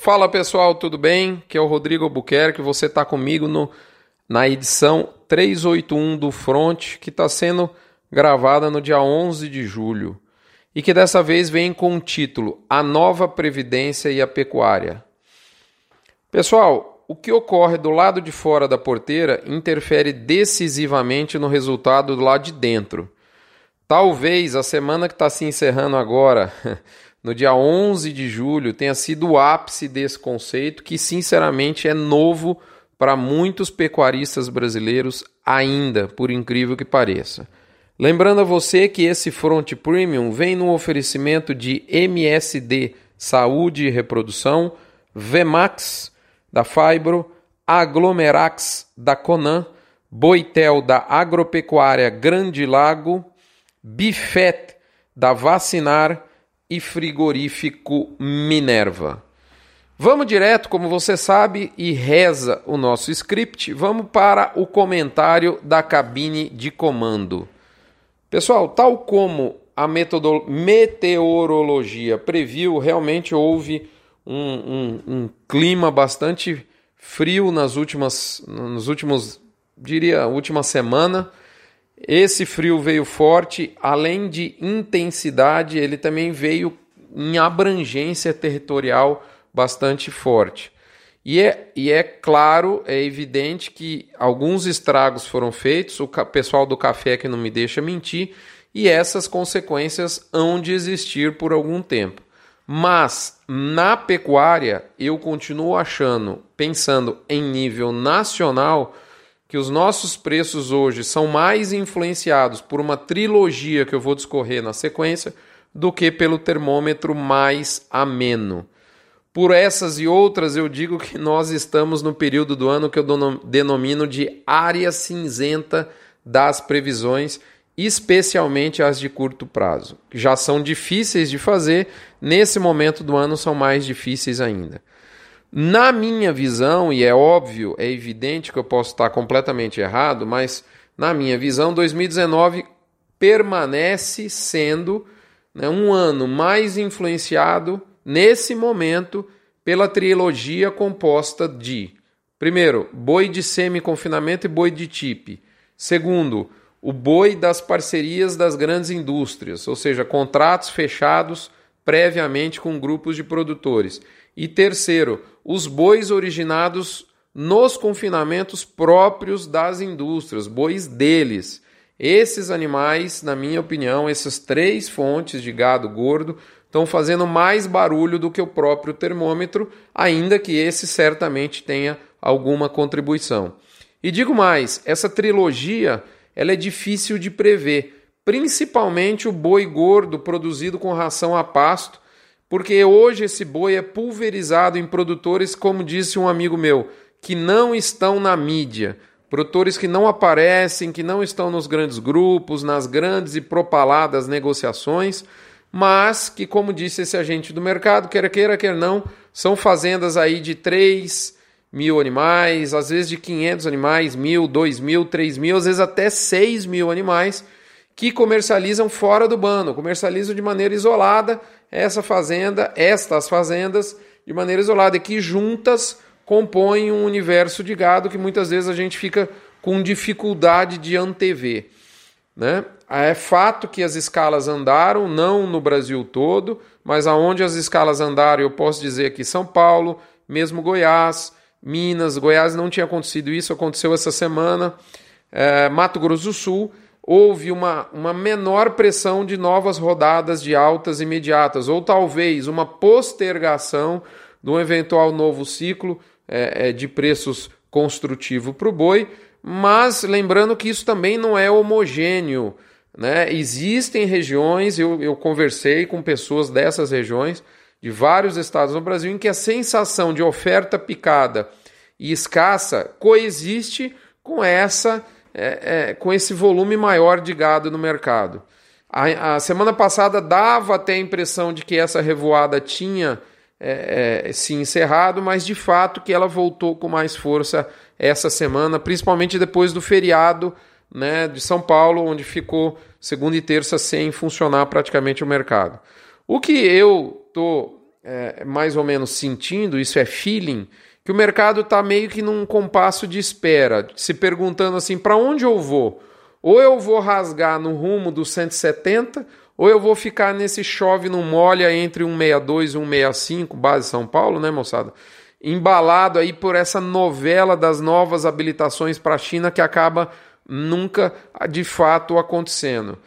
Fala pessoal, tudo bem? Que é o Rodrigo Albuquerque, você está comigo no, na edição 381 do Front, que está sendo gravada no dia 11 de julho e que dessa vez vem com o título A Nova Previdência e a Pecuária. Pessoal, o que ocorre do lado de fora da porteira interfere decisivamente no resultado do lado de dentro. Talvez a semana que está se encerrando agora no dia 11 de julho, tenha sido o ápice desse conceito, que sinceramente é novo para muitos pecuaristas brasileiros ainda, por incrível que pareça. Lembrando a você que esse Front Premium vem no oferecimento de MSD Saúde e Reprodução, Vemax da Fibro, Aglomerax da Conan, Boitel da Agropecuária Grande Lago, Bifet da Vacinar e frigorífico Minerva. Vamos direto, como você sabe e reza o nosso script, vamos para o comentário da cabine de comando. Pessoal, tal como a meteorologia previu, realmente houve um, um, um, clima bastante frio nas últimas, nos últimos, diria, última semana. Esse frio veio forte, além de intensidade, ele também veio em abrangência territorial bastante forte. E é, e é claro, é evidente que alguns estragos foram feitos, o pessoal do café que não me deixa mentir, e essas consequências hão de existir por algum tempo. Mas na pecuária, eu continuo achando, pensando em nível nacional, que os nossos preços hoje são mais influenciados por uma trilogia que eu vou discorrer na sequência do que pelo termômetro mais ameno. Por essas e outras, eu digo que nós estamos no período do ano que eu denomino de área cinzenta das previsões, especialmente as de curto prazo, que já são difíceis de fazer, nesse momento do ano são mais difíceis ainda. Na minha visão, e é óbvio, é evidente que eu posso estar completamente errado, mas na minha visão, 2019 permanece sendo né, um ano mais influenciado nesse momento pela trilogia composta de, primeiro, boi de semi-confinamento e boi de TIP. Segundo, o boi das parcerias das grandes indústrias, ou seja, contratos fechados previamente com grupos de produtores. E terceiro, os bois originados nos confinamentos próprios das indústrias, bois deles. Esses animais, na minha opinião, essas três fontes de gado gordo estão fazendo mais barulho do que o próprio termômetro, ainda que esse certamente tenha alguma contribuição. E digo mais, essa trilogia ela é difícil de prever, principalmente o boi gordo produzido com ração a pasto, porque hoje esse boi é pulverizado em produtores, como disse um amigo meu, que não estão na mídia, produtores que não aparecem, que não estão nos grandes grupos, nas grandes e propaladas negociações, mas que, como disse esse agente do mercado, quer queira, quer não, são fazendas aí de 3 mil animais, às vezes de 500 animais, mil, 2 mil, 3 mil, às vezes até 6 mil animais, que comercializam fora do bando, comercializam de maneira isolada, essa fazenda, estas fazendas, de maneira isolada, e que juntas compõem um universo de gado que muitas vezes a gente fica com dificuldade de antever. Né? É fato que as escalas andaram, não no Brasil todo, mas aonde as escalas andaram, eu posso dizer que São Paulo, mesmo Goiás, Minas, Goiás não tinha acontecido isso, aconteceu essa semana, é, Mato Grosso do Sul, houve uma, uma menor pressão de novas rodadas de altas imediatas, ou talvez uma postergação de um eventual novo ciclo é, é, de preços construtivo para o boi, mas lembrando que isso também não é homogêneo. Né? Existem regiões, eu, eu conversei com pessoas dessas regiões, de vários estados no Brasil, em que a sensação de oferta picada e escassa coexiste com essa é, é, com esse volume maior de gado no mercado. A, a, semana passada dava até a impressão de que essa revoada tinha é, é, se encerrado, mas de fato que ela voltou com mais força essa semana, principalmente depois do feriado né, de São Paulo, onde ficou segunda e terça sem funcionar praticamente o mercado. O que eu estou é, mais ou menos sentindo, isso é feeling, que o mercado está meio que num compasso de espera, se perguntando assim: para onde eu vou? Ou eu vou rasgar no rumo dos 170, ou eu vou ficar nesse chove no molha entre 162 e 165, base São Paulo, né, moçada? Embalado aí por essa novela das novas habilitações para a China que acaba nunca de fato acontecendo.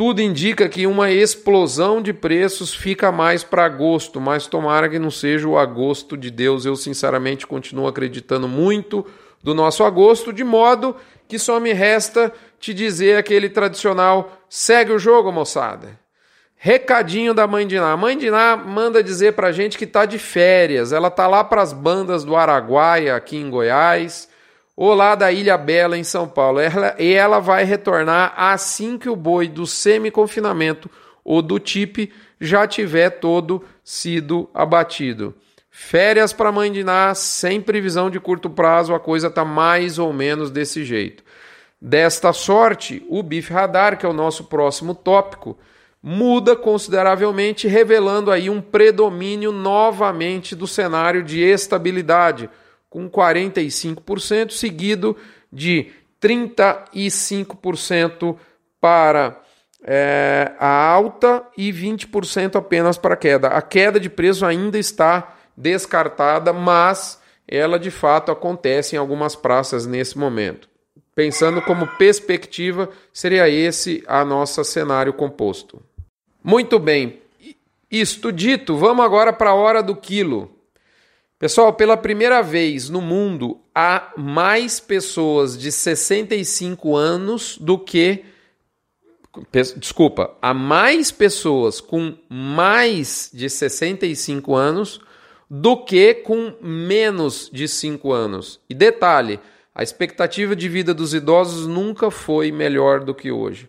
Tudo indica que uma explosão de preços fica mais para agosto, mas tomara que não seja o agosto de Deus. Eu, sinceramente, continuo acreditando muito do nosso agosto, de modo que só me resta te dizer aquele tradicional: segue o jogo, moçada. Recadinho da mãe de Ná. A mãe de Ná manda dizer pra gente que tá de férias. Ela tá lá pras bandas do Araguaia, aqui em Goiás ou lá da Ilha Bela, em São Paulo. Ela, e ela vai retornar assim que o boi do semi-confinamento ou do TIP já tiver todo sido abatido. Férias para mãe de Ná, sem previsão de curto prazo, a coisa está mais ou menos desse jeito. Desta sorte, o BIF Radar, que é o nosso próximo tópico, muda consideravelmente, revelando aí um predomínio novamente do cenário de estabilidade com 45%, seguido de 35% para é, a alta e 20% apenas para a queda. A queda de preço ainda está descartada, mas ela de fato acontece em algumas praças nesse momento. Pensando como perspectiva, seria esse a nossa cenário composto. Muito bem, isto dito, vamos agora para a hora do quilo. Pessoal, pela primeira vez no mundo, há mais pessoas de 65 anos do que. Desculpa, há mais pessoas com mais de 65 anos do que com menos de 5 anos. E detalhe: a expectativa de vida dos idosos nunca foi melhor do que hoje.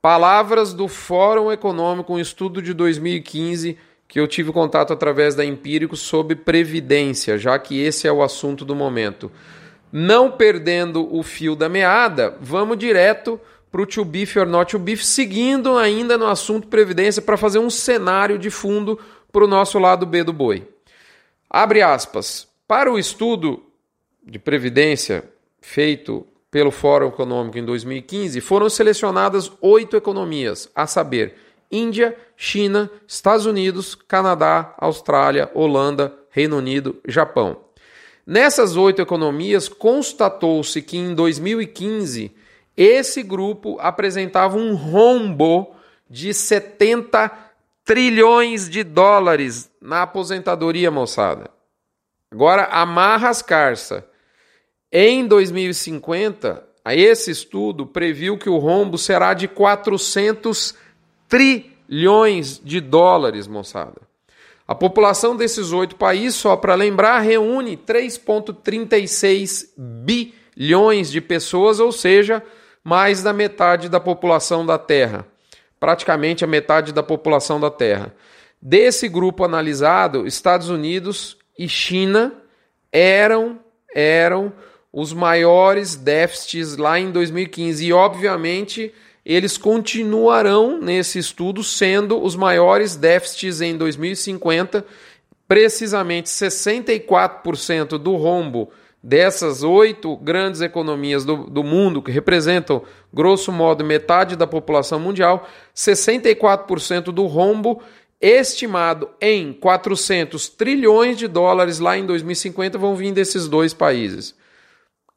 Palavras do Fórum Econômico, um estudo de 2015 que eu tive contato através da Empírico sobre previdência, já que esse é o assunto do momento. Não perdendo o fio da meada, vamos direto para o to beef or not to beef, seguindo ainda no assunto previdência para fazer um cenário de fundo para o nosso lado B do boi. Abre aspas. Para o estudo de previdência feito pelo Fórum Econômico em 2015, foram selecionadas oito economias, a saber, Índia, China, Estados Unidos, Canadá, Austrália, Holanda, Reino Unido, Japão. Nessas oito economias, constatou-se que em 2015 esse grupo apresentava um rombo de 70 trilhões de dólares na aposentadoria, moçada. Agora, amarra as carças. Em 2050, esse estudo previu que o rombo será de 400 trilhões de dólares, moçada. A população desses oito países, só para lembrar, reúne 3,36 bilhões de pessoas, ou seja, mais da metade da população da Terra. Praticamente a metade da população da Terra. Desse grupo analisado, Estados Unidos e China eram eram os maiores déficits lá em 2015 e obviamente eles continuarão nesse estudo sendo os maiores déficits em 2050, precisamente 64% do rombo dessas oito grandes economias do, do mundo, que representam, grosso modo, metade da população mundial, 64% do rombo estimado em 400 trilhões de dólares lá em 2050 vão vir desses dois países.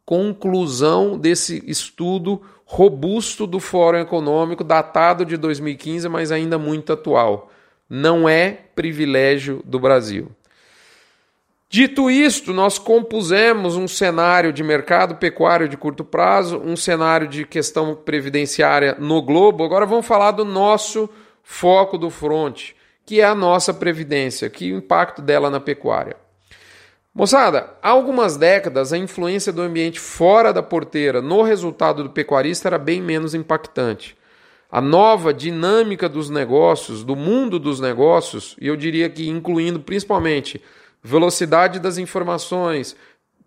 Conclusão desse estudo robusto do Fórum Econômico, datado de 2015, mas ainda muito atual. Não é privilégio do Brasil. Dito isto, nós compusemos um cenário de mercado pecuário de curto prazo, um cenário de questão previdenciária no globo. Agora vamos falar do nosso foco do fronte, que é a nossa previdência, que o impacto dela na pecuária. Moçada, há algumas décadas a influência do ambiente fora da porteira no resultado do pecuarista era bem menos impactante. A nova dinâmica dos negócios, do mundo dos negócios, e eu diria que incluindo principalmente velocidade das informações,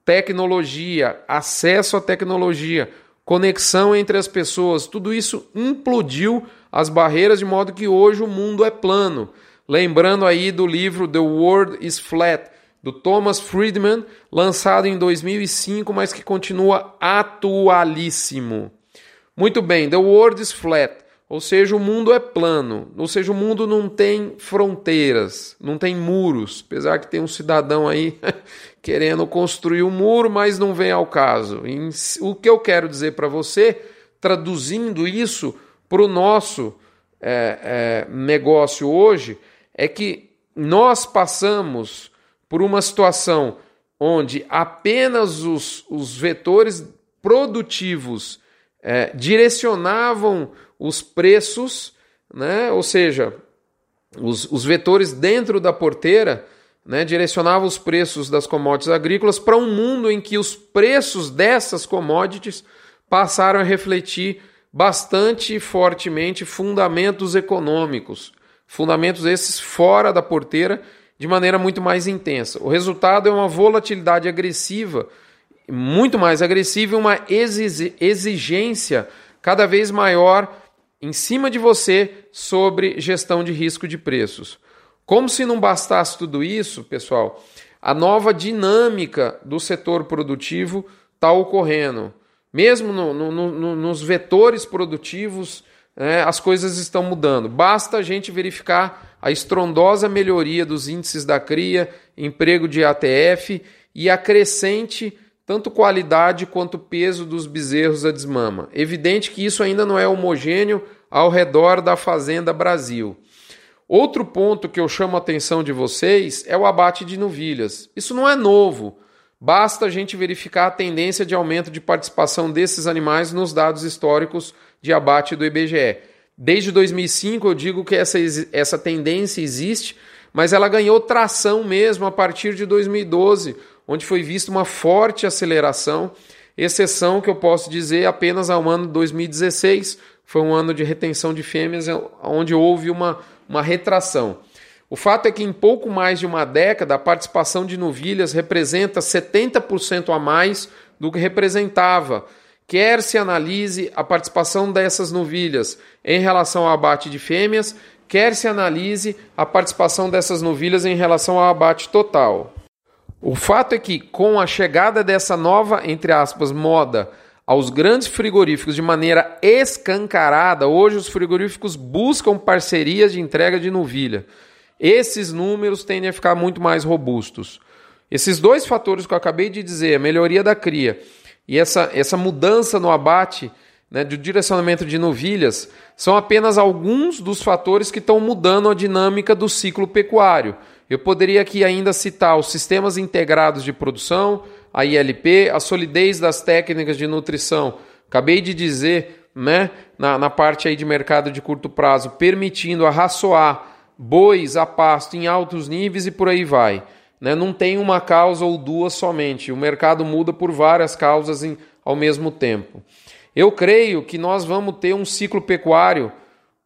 tecnologia, acesso à tecnologia, conexão entre as pessoas, tudo isso implodiu as barreiras de modo que hoje o mundo é plano. Lembrando aí do livro The World is Flat, do Thomas Friedman, lançado em 2005, mas que continua atualíssimo. Muito bem, The World is Flat, ou seja, o mundo é plano, ou seja, o mundo não tem fronteiras, não tem muros, apesar que tem um cidadão aí querendo construir um muro, mas não vem ao caso. O que eu quero dizer para você, traduzindo isso para o nosso é, é, negócio hoje, é que nós passamos por uma situação onde apenas os, os vetores produtivos é, direcionavam os preços, né? ou seja, os, os vetores dentro da porteira né, direcionavam os preços das commodities agrícolas para um mundo em que os preços dessas commodities passaram a refletir bastante fortemente fundamentos econômicos, fundamentos esses fora da porteira de maneira muito mais intensa. O resultado é uma volatilidade agressiva, muito mais agressiva, e uma exigência cada vez maior em cima de você sobre gestão de risco de preços. Como se não bastasse tudo isso, pessoal, a nova dinâmica do setor produtivo está ocorrendo. Mesmo no, no, no, nos vetores produtivos, né, as coisas estão mudando. Basta a gente verificar a estrondosa melhoria dos índices da cria, emprego de ATF e a crescente tanto qualidade quanto peso dos bezerros a desmama. Evidente que isso ainda não é homogêneo ao redor da Fazenda Brasil. Outro ponto que eu chamo a atenção de vocês é o abate de novilhas. Isso não é novo. Basta a gente verificar a tendência de aumento de participação desses animais nos dados históricos de abate do IBGE. Desde 2005 eu digo que essa, essa tendência existe, mas ela ganhou tração mesmo a partir de 2012, onde foi vista uma forte aceleração, exceção que eu posso dizer apenas ao ano 2016, foi um ano de retenção de fêmeas, onde houve uma, uma retração. O fato é que em pouco mais de uma década, a participação de novilhas representa 70% a mais do que representava quer se analise a participação dessas novilhas em relação ao abate de fêmeas, quer se analise a participação dessas novilhas em relação ao abate total. O fato é que, com a chegada dessa nova, entre aspas, moda aos grandes frigoríficos de maneira escancarada, hoje os frigoríficos buscam parcerias de entrega de novilha. Esses números tendem a ficar muito mais robustos. Esses dois fatores que eu acabei de dizer, a melhoria da cria e essa, essa mudança no abate né, do direcionamento de novilhas são apenas alguns dos fatores que estão mudando a dinâmica do ciclo pecuário. Eu poderia aqui ainda citar os sistemas integrados de produção, a ILP, a solidez das técnicas de nutrição. Acabei de dizer, né, na, na parte aí de mercado de curto prazo, permitindo arraçoar bois a pasto em altos níveis e por aí vai. Né? Não tem uma causa ou duas somente. O mercado muda por várias causas em, ao mesmo tempo. Eu creio que nós vamos ter um ciclo pecuário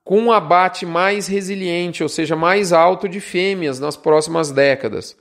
com um abate mais resiliente, ou seja, mais alto de fêmeas nas próximas décadas.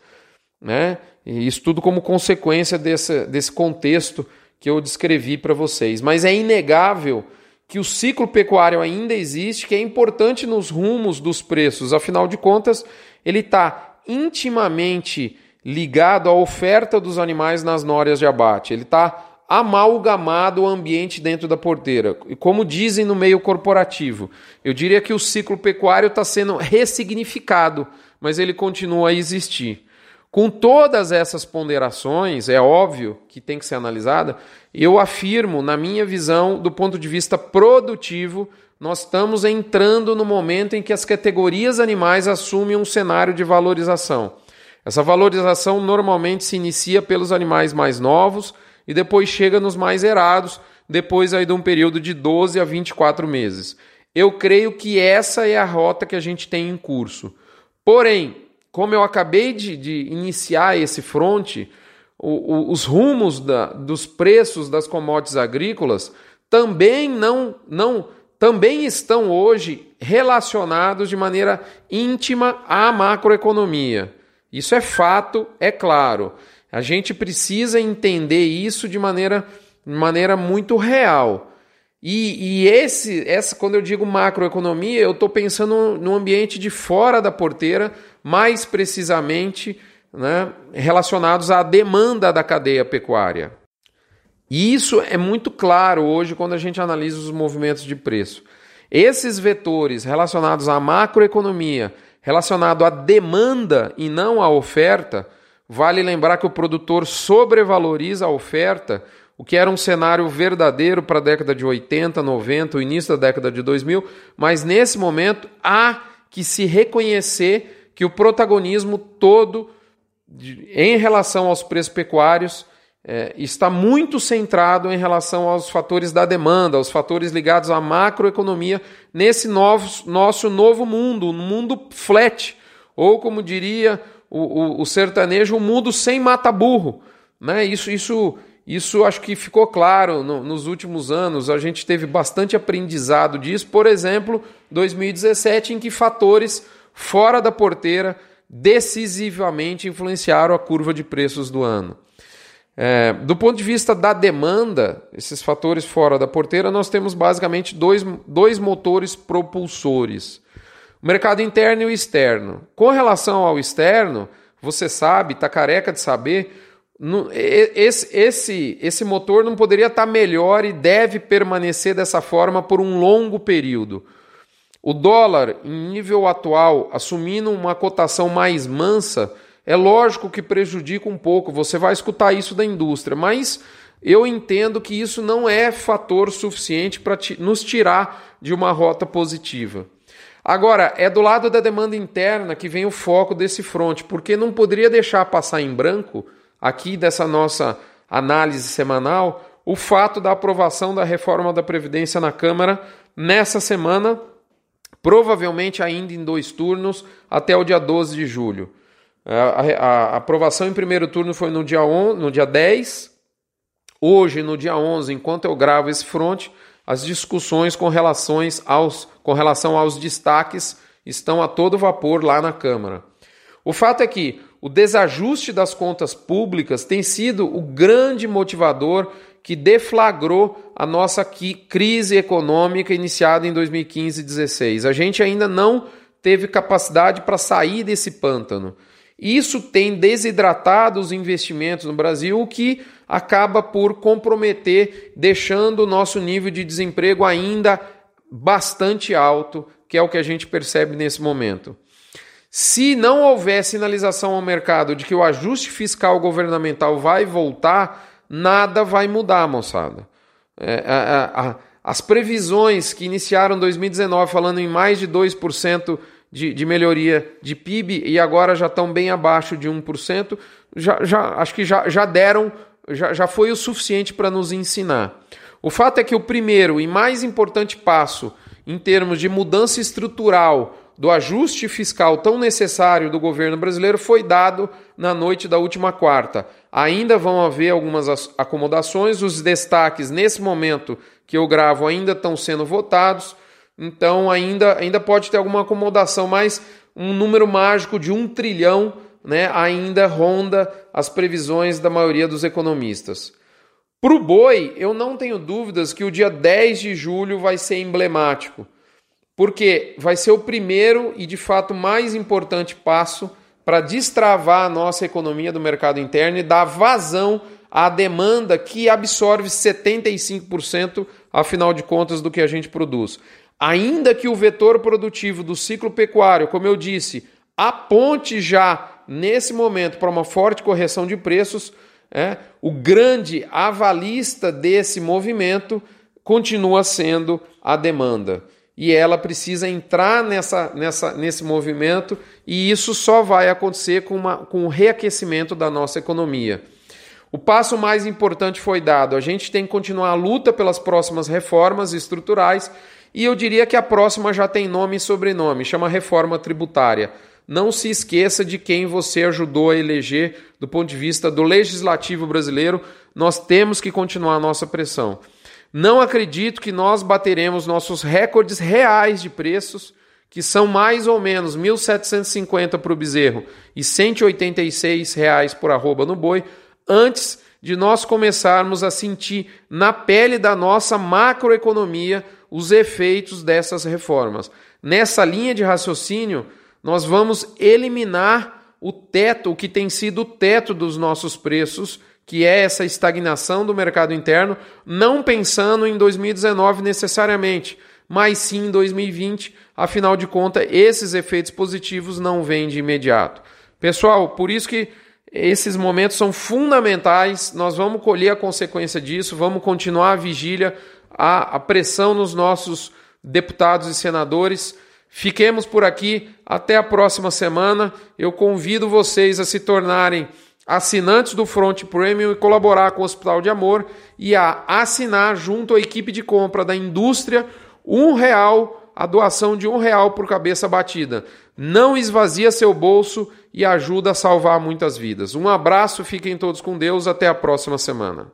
Né? E isso tudo como consequência desse, desse contexto que eu descrevi para vocês. Mas é inegável que o ciclo pecuário ainda existe, que é importante nos rumos dos preços. Afinal de contas, ele está intimamente ligado à oferta dos animais nas nórias de abate. Ele está amalgamado o ambiente dentro da porteira. E como dizem no meio corporativo, eu diria que o ciclo pecuário está sendo ressignificado, mas ele continua a existir. Com todas essas ponderações, é óbvio que tem que ser analisada, eu afirmo, na minha visão, do ponto de vista produtivo, nós estamos entrando no momento em que as categorias animais assumem um cenário de valorização. Essa valorização normalmente se inicia pelos animais mais novos e depois chega nos mais erados, depois aí de um período de 12 a 24 meses. Eu creio que essa é a rota que a gente tem em curso. Porém, como eu acabei de, de iniciar esse fronte, os rumos da, dos preços das commodities agrícolas também não, não também estão hoje relacionados de maneira íntima à macroeconomia. Isso é fato, é claro. A gente precisa entender isso de maneira, de maneira muito real. E, e esse, essa, quando eu digo macroeconomia, eu estou pensando no ambiente de fora da porteira, mais precisamente né, relacionados à demanda da cadeia pecuária. E isso é muito claro hoje quando a gente analisa os movimentos de preço. Esses vetores relacionados à macroeconomia, relacionado à demanda e não à oferta, vale lembrar que o produtor sobrevaloriza a oferta o que era um cenário verdadeiro para a década de 80, 90, o início da década de 2000, mas nesse momento há que se reconhecer que o protagonismo todo em relação aos preços pecuários é, está muito centrado em relação aos fatores da demanda, aos fatores ligados à macroeconomia nesse novo, nosso novo mundo, um mundo flat, ou como diria o, o, o sertanejo, um mundo sem mata-burro. Né? Isso, isso isso acho que ficou claro no, nos últimos anos. A gente teve bastante aprendizado disso. Por exemplo, 2017, em que fatores fora da porteira decisivamente influenciaram a curva de preços do ano. É, do ponto de vista da demanda, esses fatores fora da porteira, nós temos basicamente dois, dois motores propulsores: o mercado interno e o externo. Com relação ao externo, você sabe, está careca de saber, esse, esse, esse motor não poderia estar melhor e deve permanecer dessa forma por um longo período. O dólar, em nível atual, assumindo uma cotação mais mansa, é lógico que prejudica um pouco. Você vai escutar isso da indústria, mas eu entendo que isso não é fator suficiente para nos tirar de uma rota positiva. Agora, é do lado da demanda interna que vem o foco desse fronte, porque não poderia deixar passar em branco aqui dessa nossa análise semanal o fato da aprovação da reforma da Previdência na Câmara nessa semana, provavelmente ainda em dois turnos, até o dia 12 de julho. A, a, a aprovação em primeiro turno foi no dia, on, no dia 10. Hoje, no dia 11, enquanto eu gravo esse fronte, as discussões com, relações aos, com relação aos destaques estão a todo vapor lá na Câmara. O fato é que o desajuste das contas públicas tem sido o grande motivador que deflagrou a nossa crise econômica iniciada em 2015 e 2016. A gente ainda não teve capacidade para sair desse pântano. Isso tem desidratado os investimentos no Brasil, o que acaba por comprometer, deixando o nosso nível de desemprego ainda bastante alto, que é o que a gente percebe nesse momento. Se não houver sinalização ao mercado de que o ajuste fiscal governamental vai voltar, nada vai mudar, moçada. É, a, a, as previsões que iniciaram 2019 falando em mais de 2% de, de melhoria de PIB e agora já estão bem abaixo de 1%, já, já, acho que já, já deram, já, já foi o suficiente para nos ensinar. O fato é que o primeiro e mais importante passo em termos de mudança estrutural do ajuste fiscal tão necessário do governo brasileiro foi dado na noite da última quarta. Ainda vão haver algumas acomodações, os destaques nesse momento que eu gravo ainda estão sendo votados, então ainda, ainda pode ter alguma acomodação, mas um número mágico de um trilhão né, ainda ronda as previsões da maioria dos economistas. Para o boi, eu não tenho dúvidas que o dia 10 de julho vai ser emblemático porque vai ser o primeiro e de fato mais importante passo para destravar a nossa economia do mercado interno e dar vazão à demanda que absorve 75%, afinal de contas, do que a gente produz. Ainda que o vetor produtivo do ciclo pecuário, como eu disse, aponte já nesse momento para uma forte correção de preços, é, o grande avalista desse movimento continua sendo a demanda e ela precisa entrar nessa, nessa, nesse movimento e isso só vai acontecer com, uma, com o reaquecimento da nossa economia. O passo mais importante foi dado. A gente tem que continuar a luta pelas próximas reformas estruturais e eu diria que a próxima já tem nome e sobrenome, chama reforma tributária. Não se esqueça de quem você ajudou a eleger do ponto de vista do legislativo brasileiro. Nós temos que continuar a nossa pressão. Não acredito que nós bateremos nossos recordes reais de preços, que são mais ou menos 1.750 para o bezerro e 186 reais por arroba no boi, antes de nós começarmos a sentir na pele da nossa macroeconomia os efeitos dessas reformas. Nessa linha de raciocínio, nós vamos eliminar o teto, o que tem sido o teto dos nossos preços, que é essa estagnação do mercado interno, não pensando em 2019 necessariamente, mas sim em 2020, afinal de contas, esses efeitos positivos não vêm de imediato. Pessoal, por isso que esses momentos são fundamentais, nós vamos colher a consequência disso, vamos continuar a vigília, a, a pressão nos nossos deputados e senadores. Fiquemos por aqui, até a próxima semana. Eu convido vocês a se tornarem assinantes do Front Premium e colaborar com o Hospital de Amor e a assinar junto à equipe de compra da indústria um real, a doação de um real por cabeça batida. Não esvazia seu bolso e ajuda a salvar muitas vidas. Um abraço, fiquem todos com Deus, até a próxima semana.